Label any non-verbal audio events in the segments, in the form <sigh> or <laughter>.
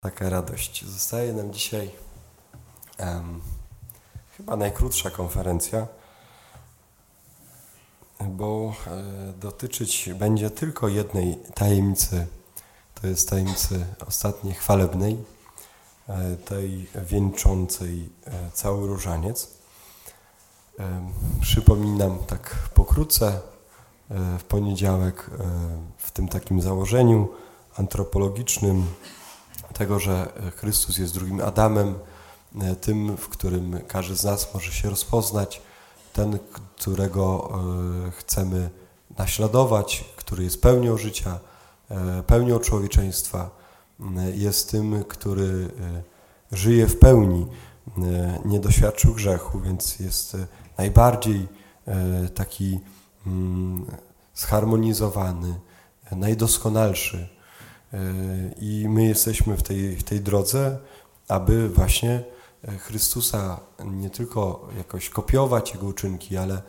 taka radość. Zostaje nam dzisiaj um, chyba najkrótsza konferencja, bo e, dotyczyć będzie tylko jednej tajemnicy. To jest tajemnicy ostatniej chwalebnej, e, tej wieńczącej e, cały różaniec. Przypominam tak pokrótce e, w poniedziałek e, w tym takim założeniu antropologicznym tego, że Chrystus jest drugim Adamem, e, tym, w którym każdy z nas może się rozpoznać, ten, którego e, chcemy naśladować, który jest pełnią życia, e, pełnią człowieczeństwa, jest tym, który żyje w pełni, nie doświadczył grzechu, więc jest najbardziej taki zharmonizowany, najdoskonalszy i my jesteśmy w tej, w tej drodze, aby właśnie e, Chrystusa nie tylko jakoś kopiować Jego uczynki, ale,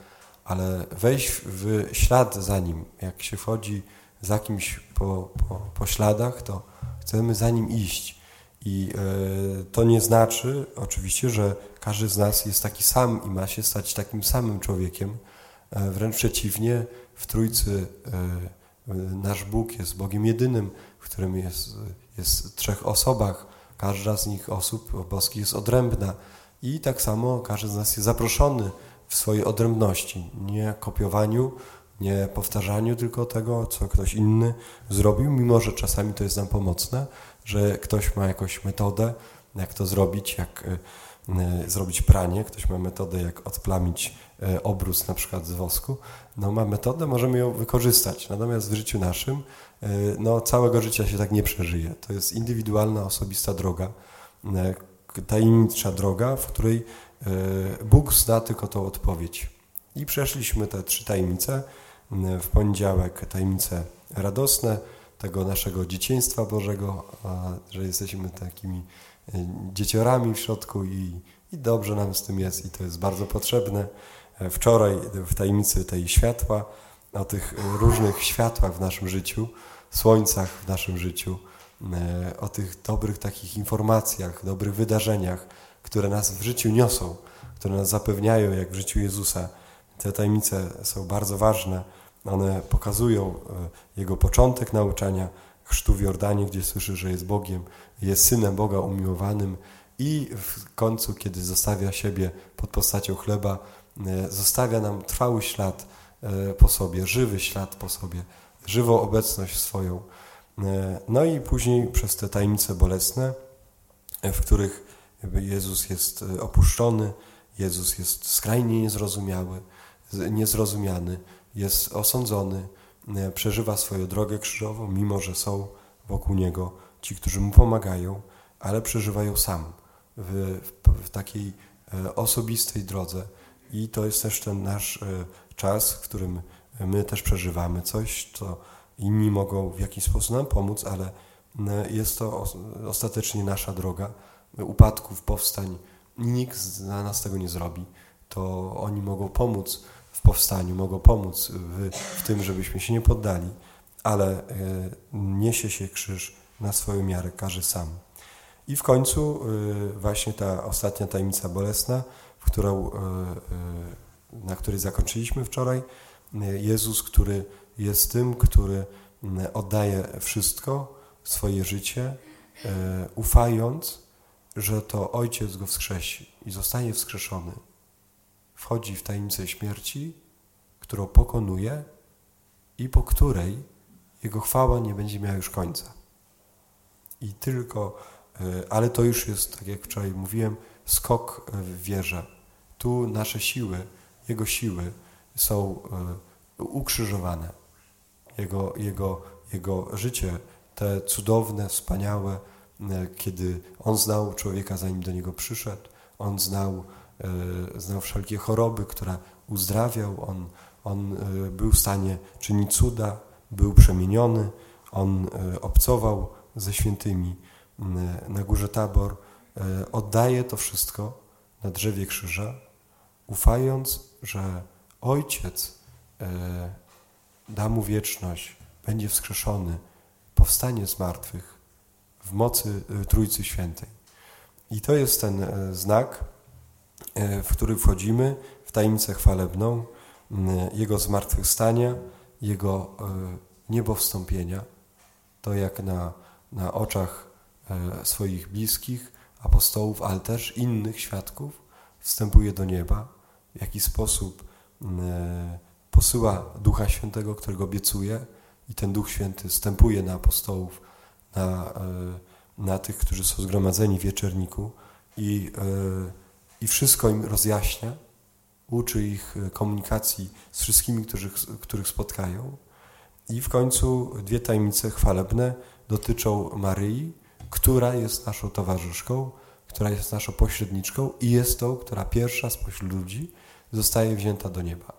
ale wejść w ślad za Nim. Jak się wchodzi za kimś po, po, po śladach, to chcemy za Nim iść. I e, to nie znaczy oczywiście, że każdy z nas jest taki sam i ma się stać takim samym człowiekiem. E, wręcz przeciwnie, w Trójcy nasz Bóg jest Bogiem jedynym, w którym jest, jest trzech osobach. Każda z nich osób boskich jest odrębna. I tak samo każdy z nas jest zaproszony w swojej odrębności, nie kopiowaniu, nie powtarzaniu tylko tego, co ktoś inny zrobił, mimo że czasami to jest nam pomocne, że ktoś ma jakąś metodę, jak to zrobić, jak y, zrobić pranie, ktoś ma metodę, jak odplamić obrus na przykład z wosku, no ma metodę, możemy ją wykorzystać. Natomiast w życiu naszym E, no, całego życia się tak nie przeżyje. To jest indywidualna, osobista droga, e, tajemnicza droga, w której e, Bóg zna tylko tą odpowiedź. I przeszliśmy te trzy tajemnice. W poniedziałek tajemnice radosne tego naszego dzieciństwa Bożego, że jesteśmy takimi dzieciorami w środku i, i dobrze nam z tym jest i to jest bardzo potrzebne. Wczoraj w tajemnicy tej światła, o tych różnych światłach w naszym życiu, słońcach w naszym życiu, e, o tych dobrych takich informacjach, dobrych wydarzeniach, które nas w życiu niosą, które nas zapewniają, jak w życiu Jezusa. Te tajemnice są bardzo ważne. One pokazują e, Jego początek nauczania, chrztu w Jordanie, gdzie słyszy, że jest Bogiem, jest Synem Boga umiłowanym i w końcu, kiedy zostawia siebie pod postacią chleba, zostawia nam trwały ślad po sobie, żywy ślad po sobie, żywą obecność swoją. E, no i później przez te tajemnice bolesne, e, w których Jezus jest e, opuszczony, Jezus jest skrajnie niezrozumiały, niezrozumiany, jest osądzony, przeżywa swoją drogę krzyżową, mimo że są wokół Niego ci, którzy Mu pomagają, ale przeżywają sam w, w takiej osobistej drodze. I to jest też ten nasz czas, w którym my też przeżywamy coś, co inni mogą w jakiś sposób nam pomóc, ale jest to ostatecznie nasza droga upadków, powstań. Nikt na nas tego nie zrobi. To oni mogą pomóc w powstaniu, mogą pomóc w, w tym, żebyśmy się nie poddali, ale e, niesie się krzyż na swoją miarę, każdy sam. I w końcu e, właśnie ta ostatnia tajemnica bolesna, którą, e, na której zakończyliśmy wczoraj, Jezus, który jest tym, który oddaje wszystko, swoje życie, e, ufając, że to Ojciec go wskrzesi i zostanie wskrzeszony. Wchodzi w tajemnicę śmierci, którą pokonuje i po której jego chwała nie będzie miała już końca. I tylko, e, ale to już jest, tak jak wczoraj mówiłem, skok w wierze. Tu nasze siły, jego siły są e, ukrzyżowane. Jego, jego, jego życie, te cudowne, wspaniałe, e, kiedy on znał człowieka, zanim do niego przyszedł, on znał, e, znał wszelkie choroby, które uzdrawiał, on, on był w stanie czynić cuda, był przemieniony, on obcował ze świętymi na górze Tabor, oddaje to wszystko na drzewie krzyża, ufając, że Ojciec e, da mu wieczność, będzie wskrzeszony, powstanie z martwych, w mocy Trójcy Świętej. I to jest ten znak, w który wchodzimy w tajemnicę chwalebną, Jego zmartwychwstania, Jego niebowstąpienia. To jak na, na oczach swoich bliskich, apostołów, ale też innych świadków, wstępuje do nieba, w jaki sposób posyła Ducha Świętego, którego obiecuje, i ten Duch Święty wstępuje na apostołów, na, e, na tych, którzy są zgromadzeni w wieczerniku i, e, i wszystko im rozjaśnia, uczy ich komunikacji z wszystkimi, których spotkają. I w końcu dwie tajemnice chwalebne dotyczą Maryi, która jest naszą towarzyszką, która jest naszą pośredniczką i jest tą, która pierwsza spośród ludzi zostaje wzięta do nieba.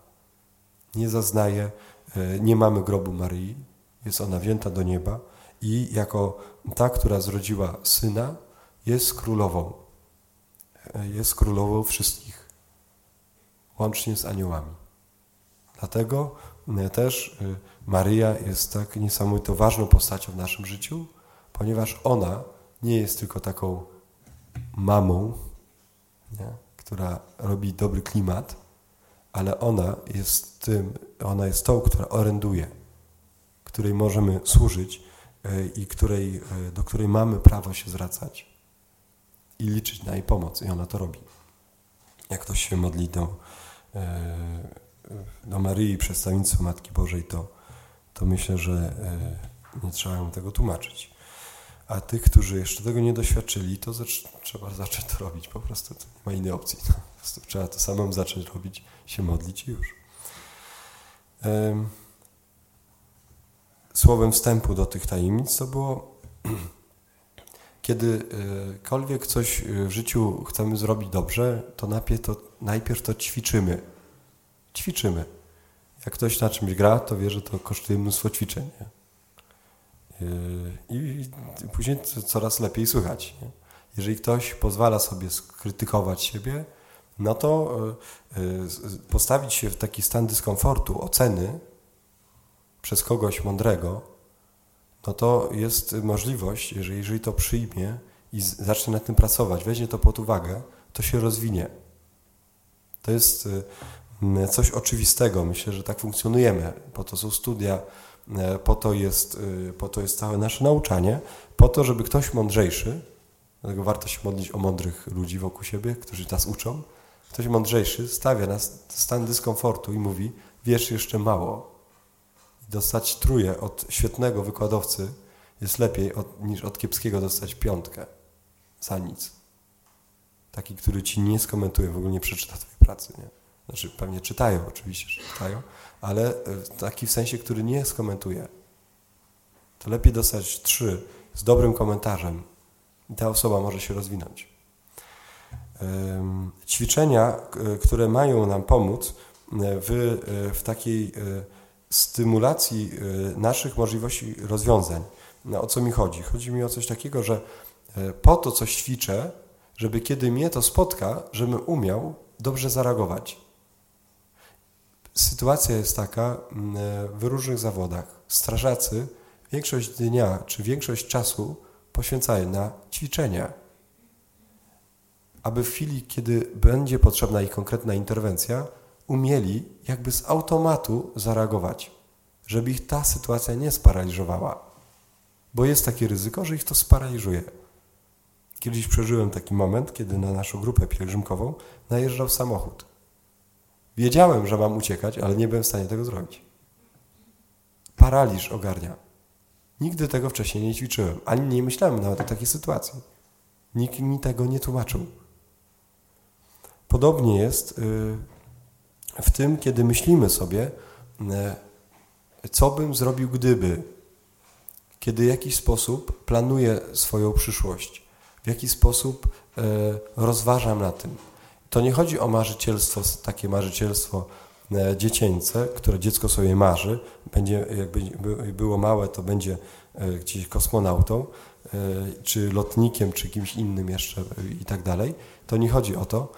Nie zaznaje E, nie mamy grobu Maryi, jest ona wzięta do nieba i jako ta, która zrodziła syna, jest królową. E, jest królową wszystkich, łącznie z aniołami. Dlatego e, też Maryja jest tak niesamowito ważną postacią w naszym życiu, ponieważ ona nie jest tylko taką mamą, nie? która robi dobry klimat, ale ona jest tym, ona jest tą, która oręduje, której możemy służyć e, i której, e, do której mamy prawo się zwracać i liczyć na jej pomoc. I ona to robi. Jak ktoś się modli do, e, do Maryi, przedstawieństwo Matki Bożej, to, to myślę, że nie trzeba ją tego tłumaczyć. A tych, którzy jeszcze tego nie doświadczyli, to trzeba zacząć to robić. Po prostu nie ma innej opcji. No, po prostu trzeba to samemu zacząć robić, się modlić i już. Słowem wstępu do tych tajemnic to było, <clears throat> kiedykolwiek coś w życiu chcemy zrobić dobrze, to najpierw to, najpierw to ćwiczymy. Ćwiczymy. Jak ktoś na czymś gra, to wie, że to kosztuje mnóstwo ćwiczeń. I później coraz lepiej słychać. Nie? Jeżeli ktoś pozwala sobie skrytykować siebie, no to e, e, postawić się w taki stan dyskomfortu, oceny przez kogoś mądrego, no to jest możliwość, jeżeli, jeżeli to przyjmie i zacznie nad tym pracować, weźmie to pod uwagę, to się rozwinie. To jest coś oczywistego. Myślę, że tak funkcjonujemy. Po to są studia, po to jest, po to jest całe nasze nauczanie, po to, żeby ktoś mądrzejszy, dlatego warto się modlić o mądrych ludzi wokół siebie, którzy nas uczą, Ktoś mądrzejszy stawia nas stan dyskomfortu i mówi, wiesz jeszcze mało. Dostać truje od świetnego wykładowcy jest lepiej od, niż od kiepskiego dostać piątkę za nic. Taki, który ci nie skomentuje, w ogóle nie przeczyta twojej pracy. Nie? Znaczy pewnie czytają, oczywiście, że czytają, ale e, taki w sensie, który nie skomentuje. To lepiej dostać trzy z dobrym komentarzem i ta osoba może się rozwinąć ćwiczenia, które mają nam pomóc w, w takiej stymulacji naszych możliwości rozwiązań. No, o co mi chodzi? Chodzi mi o coś takiego, że po to coś ćwiczę, żeby kiedy mnie to spotka, żebym umiał dobrze zareagować. Sytuacja jest taka w różnych zawodach. Strażacy większość dnia czy większość czasu poświęcają na ćwiczenia aby w chwili, kiedy będzie potrzebna ich konkretna interwencja, umieli jakby z automatu zareagować, żeby ich ta sytuacja nie sparaliżowała. Bo jest takie ryzyko, że ich to sparaliżuje. Kiedyś przeżyłem taki moment, kiedy na naszą grupę pielgrzymkową najeżdżał samochód. Wiedziałem, że mam uciekać, ale nie byłem w stanie tego zrobić. Paraliż ogarnia. Nigdy tego wcześniej nie ćwiczyłem, ani nie myślałem nawet o takiej sytuacji. Nikt mi tego nie tłumaczył. Podobnie jest y, w tym, kiedy myślimy sobie, y, co bym zrobił gdyby, kiedy w jakiś sposób planuję swoją przyszłość, w jaki sposób y, rozważam na tym. To nie chodzi o marzycielstwo, takie marzycielstwo dziecięce, które dziecko sobie marzy, będzie, jakby było małe, to będzie gdzieś kosmonautą, czy lotnikiem, czy kimś innym jeszcze i tak dalej. To nie chodzi o to,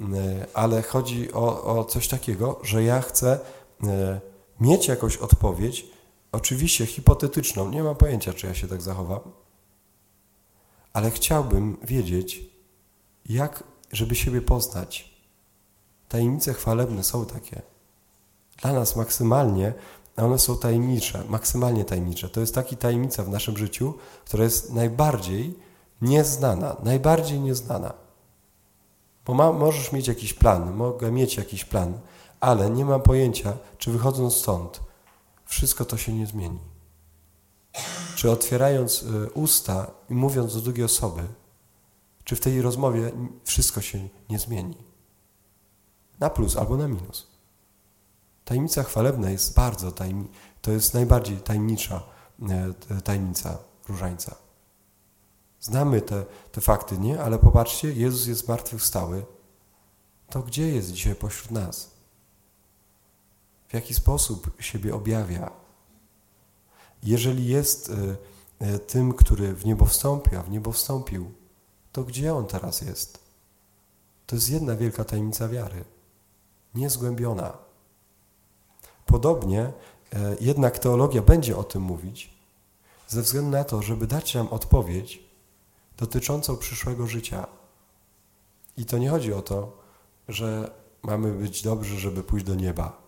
E, ale chodzi o, o coś takiego, że ja chcę e, mieć jakąś odpowiedź, oczywiście hipotetyczną, nie mam pojęcia, czy ja się tak zachowam, ale chciałbym wiedzieć, jak, żeby siebie poznać. Tajemnice chwalebne są takie. Dla nas maksymalnie one są tajemnicze, maksymalnie tajemnicze. To jest taki tajemnica w naszym życiu, która jest najbardziej nieznana, najbardziej nieznana. Bo ma, możesz mieć jakiś plan, mogę mieć jakiś plan, ale nie mam pojęcia, czy wychodząc stąd, wszystko to się nie zmieni. Czy otwierając y, usta i mówiąc do drugiej osoby, czy w tej rozmowie wszystko się nie zmieni. Na plus albo na minus. Tajemnica chwalebna jest bardzo tajemnicza, to jest najbardziej tajemnicza e, tajemnica różańca. Znamy te, te fakty, nie? Ale popatrzcie, Jezus jest zmartwychwstały. To gdzie jest dzisiaj pośród nas? W jaki sposób siebie objawia? Jeżeli jest e, e, tym, który w niebo wstąpił, a w niebo wstąpił, to gdzie On teraz jest? To jest jedna wielka tajemnica wiary, niezgłębiona. Podobnie e, jednak teologia będzie o tym mówić, ze względu na to, żeby dać nam odpowiedź dotyczącą przyszłego życia. I to nie chodzi o to, że mamy być dobrzy, żeby pójść do nieba.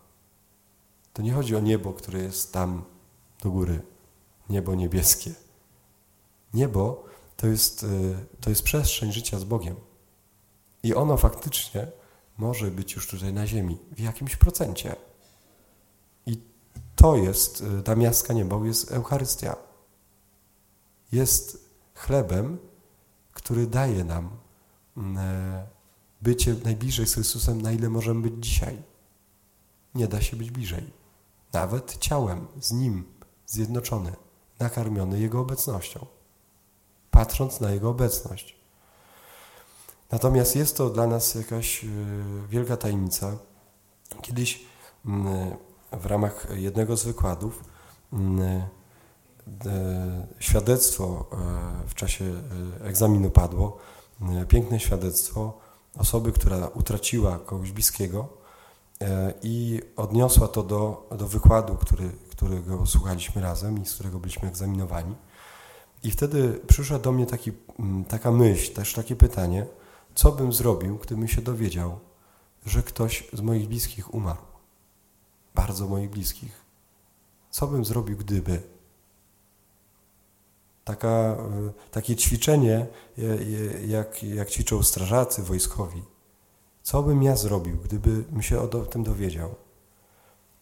To nie chodzi o niebo, które jest tam do góry, niebo niebieskie. Niebo to jest, e, to jest przestrzeń życia z Bogiem. I ono faktycznie może być już tutaj na ziemi w jakimś procencie. I to jest, e, ta miaska nieba jest Eucharystia. Jest chlebem, który daje nam mm, e, bycie najbliżej z Chrystusem, na ile możemy być dzisiaj. Nie da się być bliżej. Nawet ciałem z Nim zjednoczony, nakarmiony Jego obecnością patrząc na Jego obecność. Natomiast jest to dla nas jakaś e, wielka tajemnica. Kiedyś mm, w ramach jednego z wykładów mm, e, świadectwo e, w czasie egzaminu padło, piękne świadectwo osoby, która utraciła kogoś bliskiego i odniosła to do, do wykładu, który, którego słuchaliśmy razem i z którego byliśmy egzaminowani. I wtedy przyszła do mnie taki, mm, taka myśl, też takie pytanie, co bym zrobił, gdybym się dowiedział, że ktoś z moich bliskich umarł. Bardzo moich bliskich. Co bym zrobił, gdyby? Taka, e, takie ćwiczenie, jak, jak ćwiczą strażacy wojskowi. Co bym ja zrobił, gdybym się o tym dowiedział?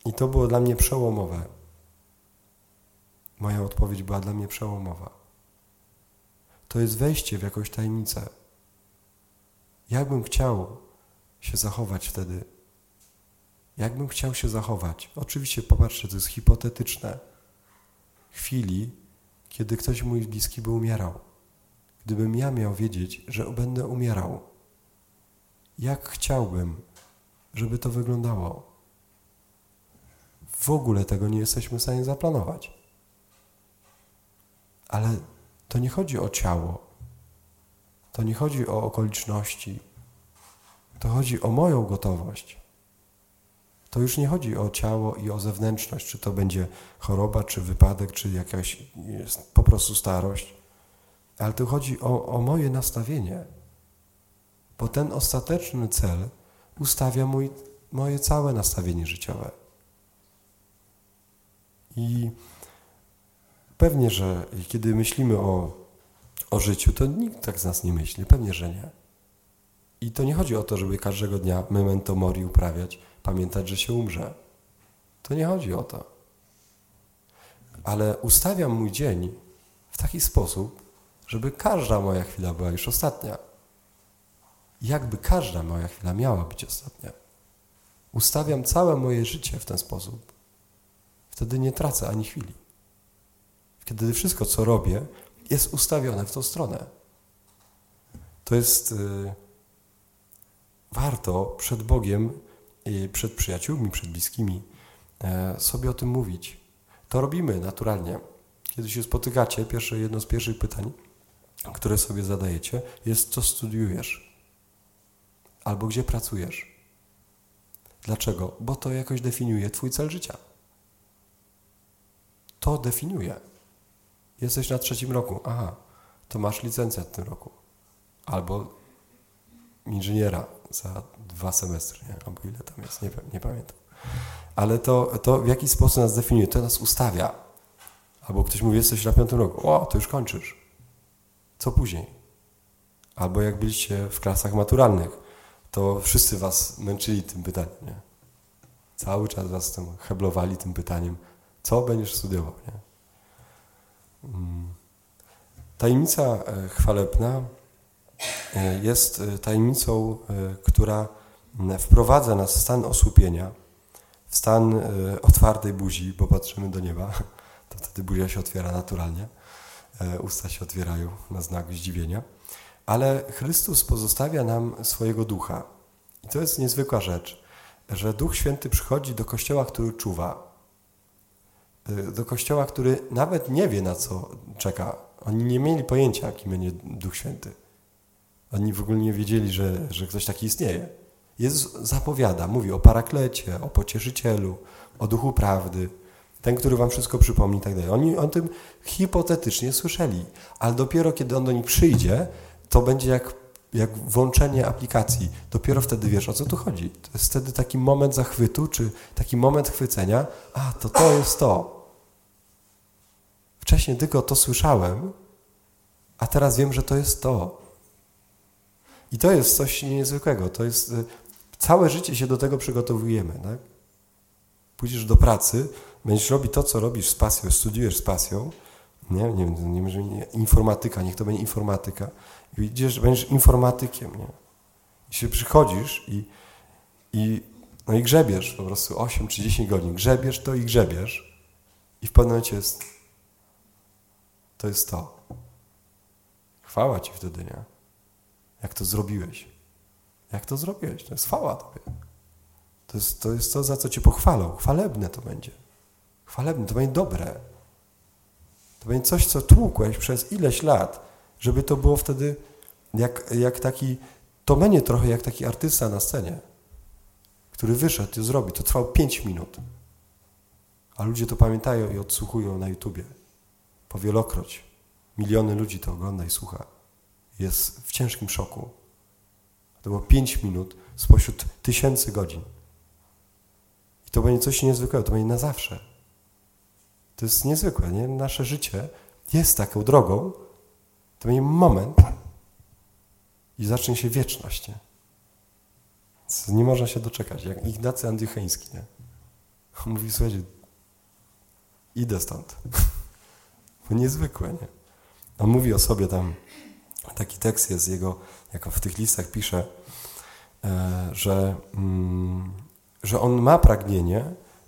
I to było dla mnie przełomowe. Moja odpowiedź była dla mnie przełomowa to jest wejście w jakąś tajemnicę. Jakbym chciał się zachować wtedy? Jakbym chciał się zachować? Oczywiście, popatrzcie, to jest hipotetyczne. Chwili, kiedy ktoś mój bliski by umierał. Gdybym ja miał wiedzieć, że będę umierał, jak chciałbym, żeby to wyglądało? W ogóle tego nie jesteśmy w stanie zaplanować. Ale to nie chodzi o ciało, to nie chodzi o okoliczności, to chodzi o moją gotowość. To już nie chodzi o ciało i o zewnętrzność, czy to będzie choroba, czy wypadek, czy jakaś po prostu starość, ale tu chodzi o, o moje nastawienie, bo ten ostateczny cel ustawia mój, moje całe nastawienie życiowe. I Pewnie, że kiedy myślimy o, o życiu, to nikt tak z nas nie myśli. Pewnie, że nie. I to nie chodzi o to, żeby każdego dnia memento mori uprawiać, pamiętać, że się umrze. To nie chodzi o to. Ale ustawiam mój dzień w taki sposób, żeby każda moja chwila była już ostatnia. Jakby każda moja chwila miała być ostatnia. Ustawiam całe moje życie w ten sposób. Wtedy nie tracę ani chwili kiedy wszystko, co robię, jest ustawione w tą stronę. To jest y, warto przed Bogiem i przed przyjaciółmi, przed bliskimi e, sobie o tym mówić. To robimy naturalnie. Kiedy się spotykacie, pierwsze, jedno z pierwszych pytań, które sobie zadajecie, jest co studiujesz albo gdzie pracujesz. Dlaczego? Bo to jakoś definiuje Twój cel życia. To definiuje. Jesteś na trzecim roku. Aha, to masz licencję w tym roku. Albo inżyniera za dwa semestry, nie? albo ile tam jest, nie nie pamiętam. Ale to, to w jaki sposób nas definiuje, to nas ustawia. Albo ktoś mówi, jesteś na piątym roku, o, to już kończysz. Co później? Albo jak byliście w klasach maturalnych, to wszyscy was męczyli tym pytaniem, nie? Cały czas was tam heblowali tym pytaniem, co będziesz studiował, nie? Mm. Tajemnica e, chwalebna e, jest e, tajemnicą, która wprowadza nas w stan osłupienia, w stan otwartej buzi, bo patrzymy do nieba, <laughs> to wtedy buzia się otwiera naturalnie, usta się otwierają na znak zdziwienia, ale Chrystus pozostawia nam swojego ducha. I to jest niezwykła rzecz, że Duch Święty przychodzi do kościoła, który czuwa, do kościoła, który nawet nie wie, na co czeka. Oni nie mieli pojęcia, jaki będzie Duch Święty. Oni w ogóle nie wiedzieli, że, że ktoś taki istnieje. Jezus zapowiada, mówi o paraklecie, o pocieszycielu, o duchu prawdy, ten, który wam wszystko przypomni i tak dalej. Oni o tym hipotetycznie słyszeli, ale dopiero kiedy on do nich przyjdzie, to będzie jak, jak włączenie aplikacji. Dopiero wtedy wiesz, o co tu chodzi. To jest wtedy taki moment zachwytu, czy taki moment chwycenia, a to to jest to. Wcześniej tylko to słyszałem, a teraz wiem, że to jest to. I to jest coś niezwykłego. To jest y, całe życie się do tego przygotowujemy. Tak? Pójdziesz do pracy, będziesz robić to, co robisz z pasją, studiujesz z pasją. Nie, nie, nie, nie informatyka, niech to będzie informatyka. I idziesz, będziesz informatykiem. Nie? I się przychodzisz i, i, no i grzebiesz po prostu 8 czy 10 godzin. Grzebiesz to i grzebiesz. I w pewnym momencie jest to jest to. Chwała Ci wtedy, nie? Jak to zrobiłeś? Jak to zrobiłeś? To jest chwała Tobie. To jest, to jest to, za co Cię pochwalą. Chwalebne to będzie. Chwalebne, to będzie dobre. To będzie coś, co tłukłeś przez ileś lat, żeby to było wtedy jak, jak taki, to będzie trochę jak taki artysta na scenie, który wyszedł i zrobi. To trwało pięć minut. A ludzie to pamiętają i odsłuchują na YouTubie powielokroć. Miliony ludzi to ogląda i słucha. Jest w ciężkim szoku. To było pięć minut spośród tysięcy godzin. I to będzie coś niezwykłego, to będzie na zawsze. To jest niezwykłe, nie? Nasze życie jest taką drogą, to będzie moment i zacznie się wieczność, nie? Nie można się doczekać, jak Ignacy Andjucheński, nie? On mówi, słuchajcie, idę stąd. <laughs> To niezwykłe, nie? On mówi o sobie tam, taki tekst jest jego, jak w tych listach pisze, e, że, mm, że on ma pragnienie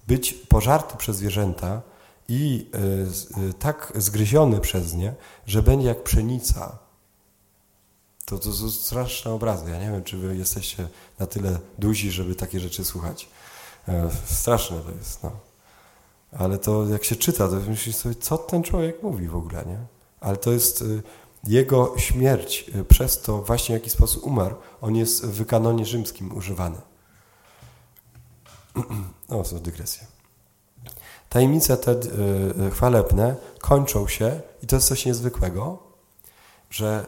być pożarty przez zwierzęta i e, e, tak zgryziony przez nie, że będzie jak pszenica. To, to są straszne obrazy. Ja nie wiem, czy wy jesteście na tyle duzi, żeby takie rzeczy słuchać. Straszne to jest. No. Ale to jak się czyta, to myślisz sobie, co ten człowiek mówi w ogóle, nie? Ale to jest jego śmierć, przez to właśnie w jaki sposób umarł, on jest w wykanonie rzymskim używany. <clears throat> O, to dygresja. Tajemnice te y, chwalebne kończą się, i to jest coś niezwykłego, że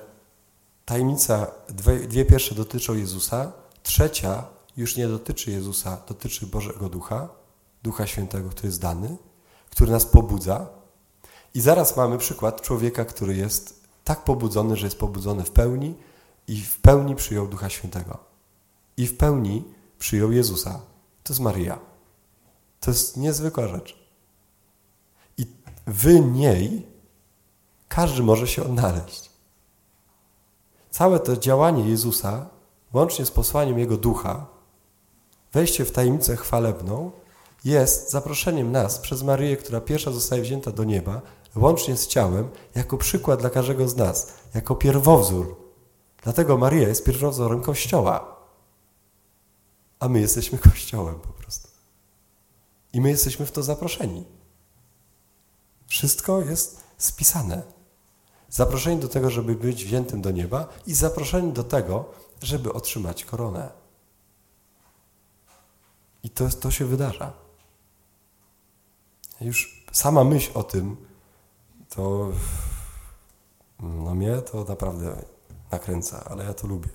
tajemnica, dwie, dwie pierwsze dotyczą Jezusa, trzecia już nie dotyczy Jezusa, dotyczy Bożego Ducha, Ducha Świętego, który jest dany, który nas pobudza. I zaraz mamy przykład człowieka, który jest tak pobudzony, że jest pobudzony w pełni i w pełni przyjął Ducha Świętego. I w pełni przyjął Jezusa. To jest Maria. To jest niezwykła rzecz. W niej każdy może się odnaleźć. Całe to działanie Jezusa, łącznie z posłaniem Jego Ducha, wejście w tajemnicę chwalebną, jest zaproszeniem nas przez Maryję, która pierwsza zostaje wzięta do nieba, łącznie z ciałem, jako przykład dla każdego z nas, jako pierwowzór. Dlatego Maryja jest pierwowzorem Kościoła. A my jesteśmy Kościołem po prostu. I my jesteśmy w to zaproszeni. Wszystko jest spisane. Zaproszeni do tego, żeby być wziętym do nieba i zaproszeni do tego, żeby otrzymać koronę. I to, to się wydarza. Już sama myśl o tym, to No mnie to naprawdę nakręca, ale ja to lubię.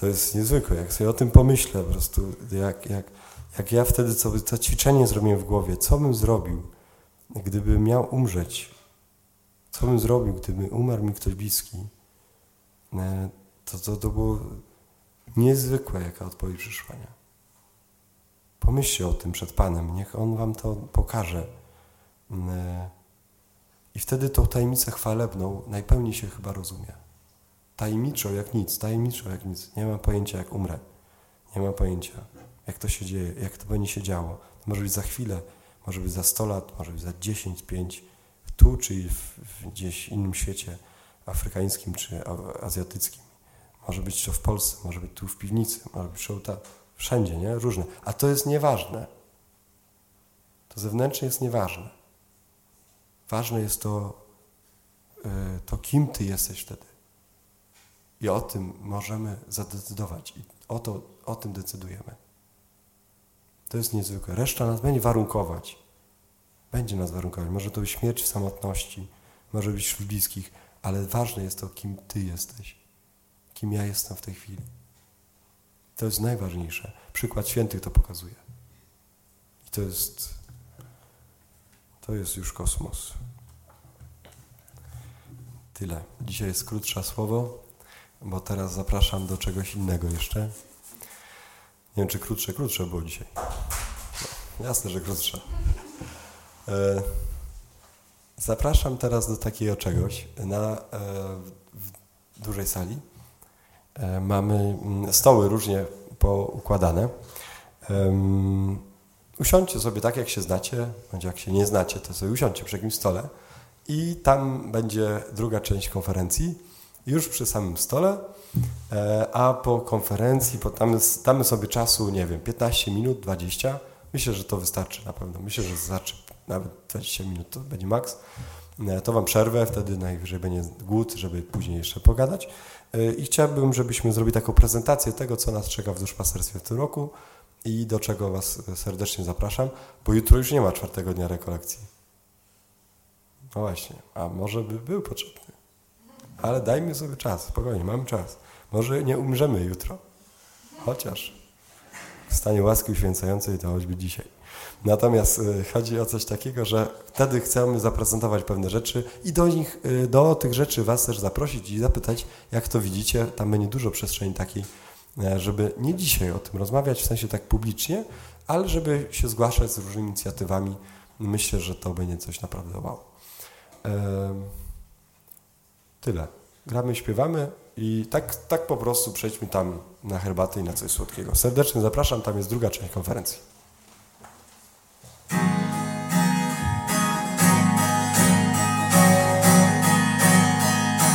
To jest niezwykłe, jak sobie o tym pomyślę po prostu, jak, jak, jak ja wtedy co, to ćwiczenie zrobiłem w głowie, co bym zrobił, gdybym miał umrzeć, co bym zrobił, gdyby umarł mi ktoś bliski, e, to, to, to było niezwykłe, jaka odpowiedź przyszła. Nie? Pomyślcie o tym przed Panem, niech On wam to pokaże. E, I wtedy tą tajemnicę chwalebną najpełniej się chyba rozumie. Tajemniczo jak nic, tajemniczo jak nic. Nie mam pojęcia, jak umrę. Nie mam pojęcia, jak to się dzieje, jak to będzie się działo. To może być za chwilę, może być za 100 lat, może być za 10, 5, tu czy w, w gdzieś innym świecie afrykańskim czy azjatyckim. Może być to w Polsce, może być tu w piwnicy, może być to wszędzie, nie? Różne. A to jest nieważne. To zewnętrzne jest nieważne. Ważne jest to, y, to kim Ty jesteś wtedy. I o tym możemy zadecydować. I o, to, o tym decydujemy. To jest niezwykłe. Reszta nas będzie warunkować. Będzie nas warunkować. Może to być śmierć w samotności, może być wśród bliskich, ale ważne jest to, kim Ty jesteś. Kim ja jestem w tej chwili. To jest najważniejsze. Przykład świętych to pokazuje. I to jest, to jest już kosmos. Tyle. Dzisiaj jest krótsze słowo, bo teraz zapraszam do czegoś innego jeszcze. Nie wiem, czy krótsze, krótsze było dzisiaj. No, jasne, że krótsze. E, zapraszam teraz do takiego czegoś na e, w dużej sali. E, mamy mm, stoły różnie poukładane. Usiądźcie sobie tak, jak się znacie, bądź jak się nie znacie, to sobie usiądźcie przy jakimś stole i tam będzie druga część konferencji, już przy samym stole, e, a po konferencji, po tam, damy sobie czasu, nie wiem, 15 minut, 20. Myślę, że to wystarczy na pewno. Myślę, że wystarczy nawet 20 minut, to będzie maks. E, to Wam przerwę, wtedy najwyżej będzie głód, żeby później jeszcze pogadać. E, I chciałbym, żebyśmy zrobili taką prezentację tego, co nas czeka w duszpasterstwie w tym roku i do czego Was serdecznie zapraszam, bo jutro już nie ma czwartego dnia rekolekcji. No właśnie, a może by był potrzebny. Ale dajmy sobie czas, spokojnie, mamy czas. Może nie umrzemy jutro, chociaż w stanie łaski uświęcającej to choćby dzisiaj. Natomiast y, chodzi o coś takiego, że wtedy chcemy zaprezentować pewne rzeczy i do nich, y, do tych rzeczy Was też zaprosić i zapytać, jak to widzicie. Tam będzie dużo przestrzeni takiej, e, żeby nie dzisiaj o tym rozmawiać, w sensie tak publicznie, ale żeby się zgłaszać z różnymi inicjatywami. Myślę, że to będzie coś naprawdę wow. Tyle. Gramy, śpiewamy i tak, tak po prostu przejdźmy tam na herbatę i na coś słodkiego. Serdecznie zapraszam, tam jest druga część konferencji.